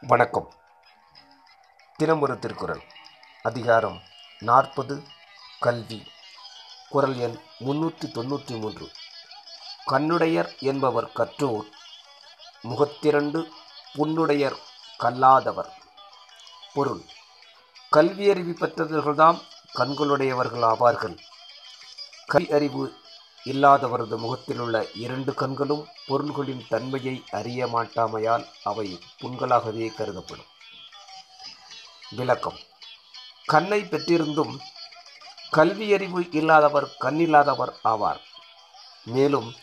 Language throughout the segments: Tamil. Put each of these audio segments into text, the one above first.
வணக்கம். தினம் திருக்குறள். அதிகாரம் நாற்பது கல்வி. குரல் எண் முன்னூற்றி தொண்ணூற்றி மூன்று. கண்ணுடையர் என்பவர் கற்றோர் முகத்திரண்டு புண்ணுடையர் கல்லாதவர். பொருள் கல்வியறிவு பெற்றவர்கள்தாம் கண்களுடையவர்கள் ஆவார்கள் கல்வி அறிவு இல்லாதவரது முகத்திலுள்ள இரண்டு கண்களும் பொருள்களின் தன்மையை அறிய மாட்டாமையால் அவை புண்களாகவே கருதப்படும். விளக்கம் கண்ணை பெற்றிருந்தும் கல்வியறிவு இல்லாதவர் கண்ணில்லாதவர் ஆவார். மேலும்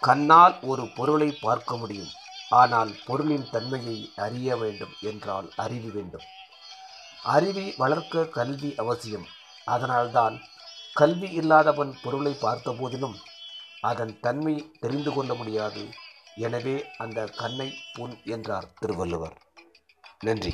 கண்ணால் ஒரு பொருளை பார்க்க முடியும். ஆனால் பொருளின் தன்மையை அறிய வேண்டும் என்றால் அறிவு வேண்டும். அறிவை வளர்க்க கல்வி அவசியம். அதனால்தான் கல்வி இல்லாதவன் பொருளை பார்த்த போதிலும் அதன் தன்மை தெரிந்து கொள்ள முடியாது. எனவே அந்த கண்ணை புண் என்றார் திருவள்ளுவர். நன்றி.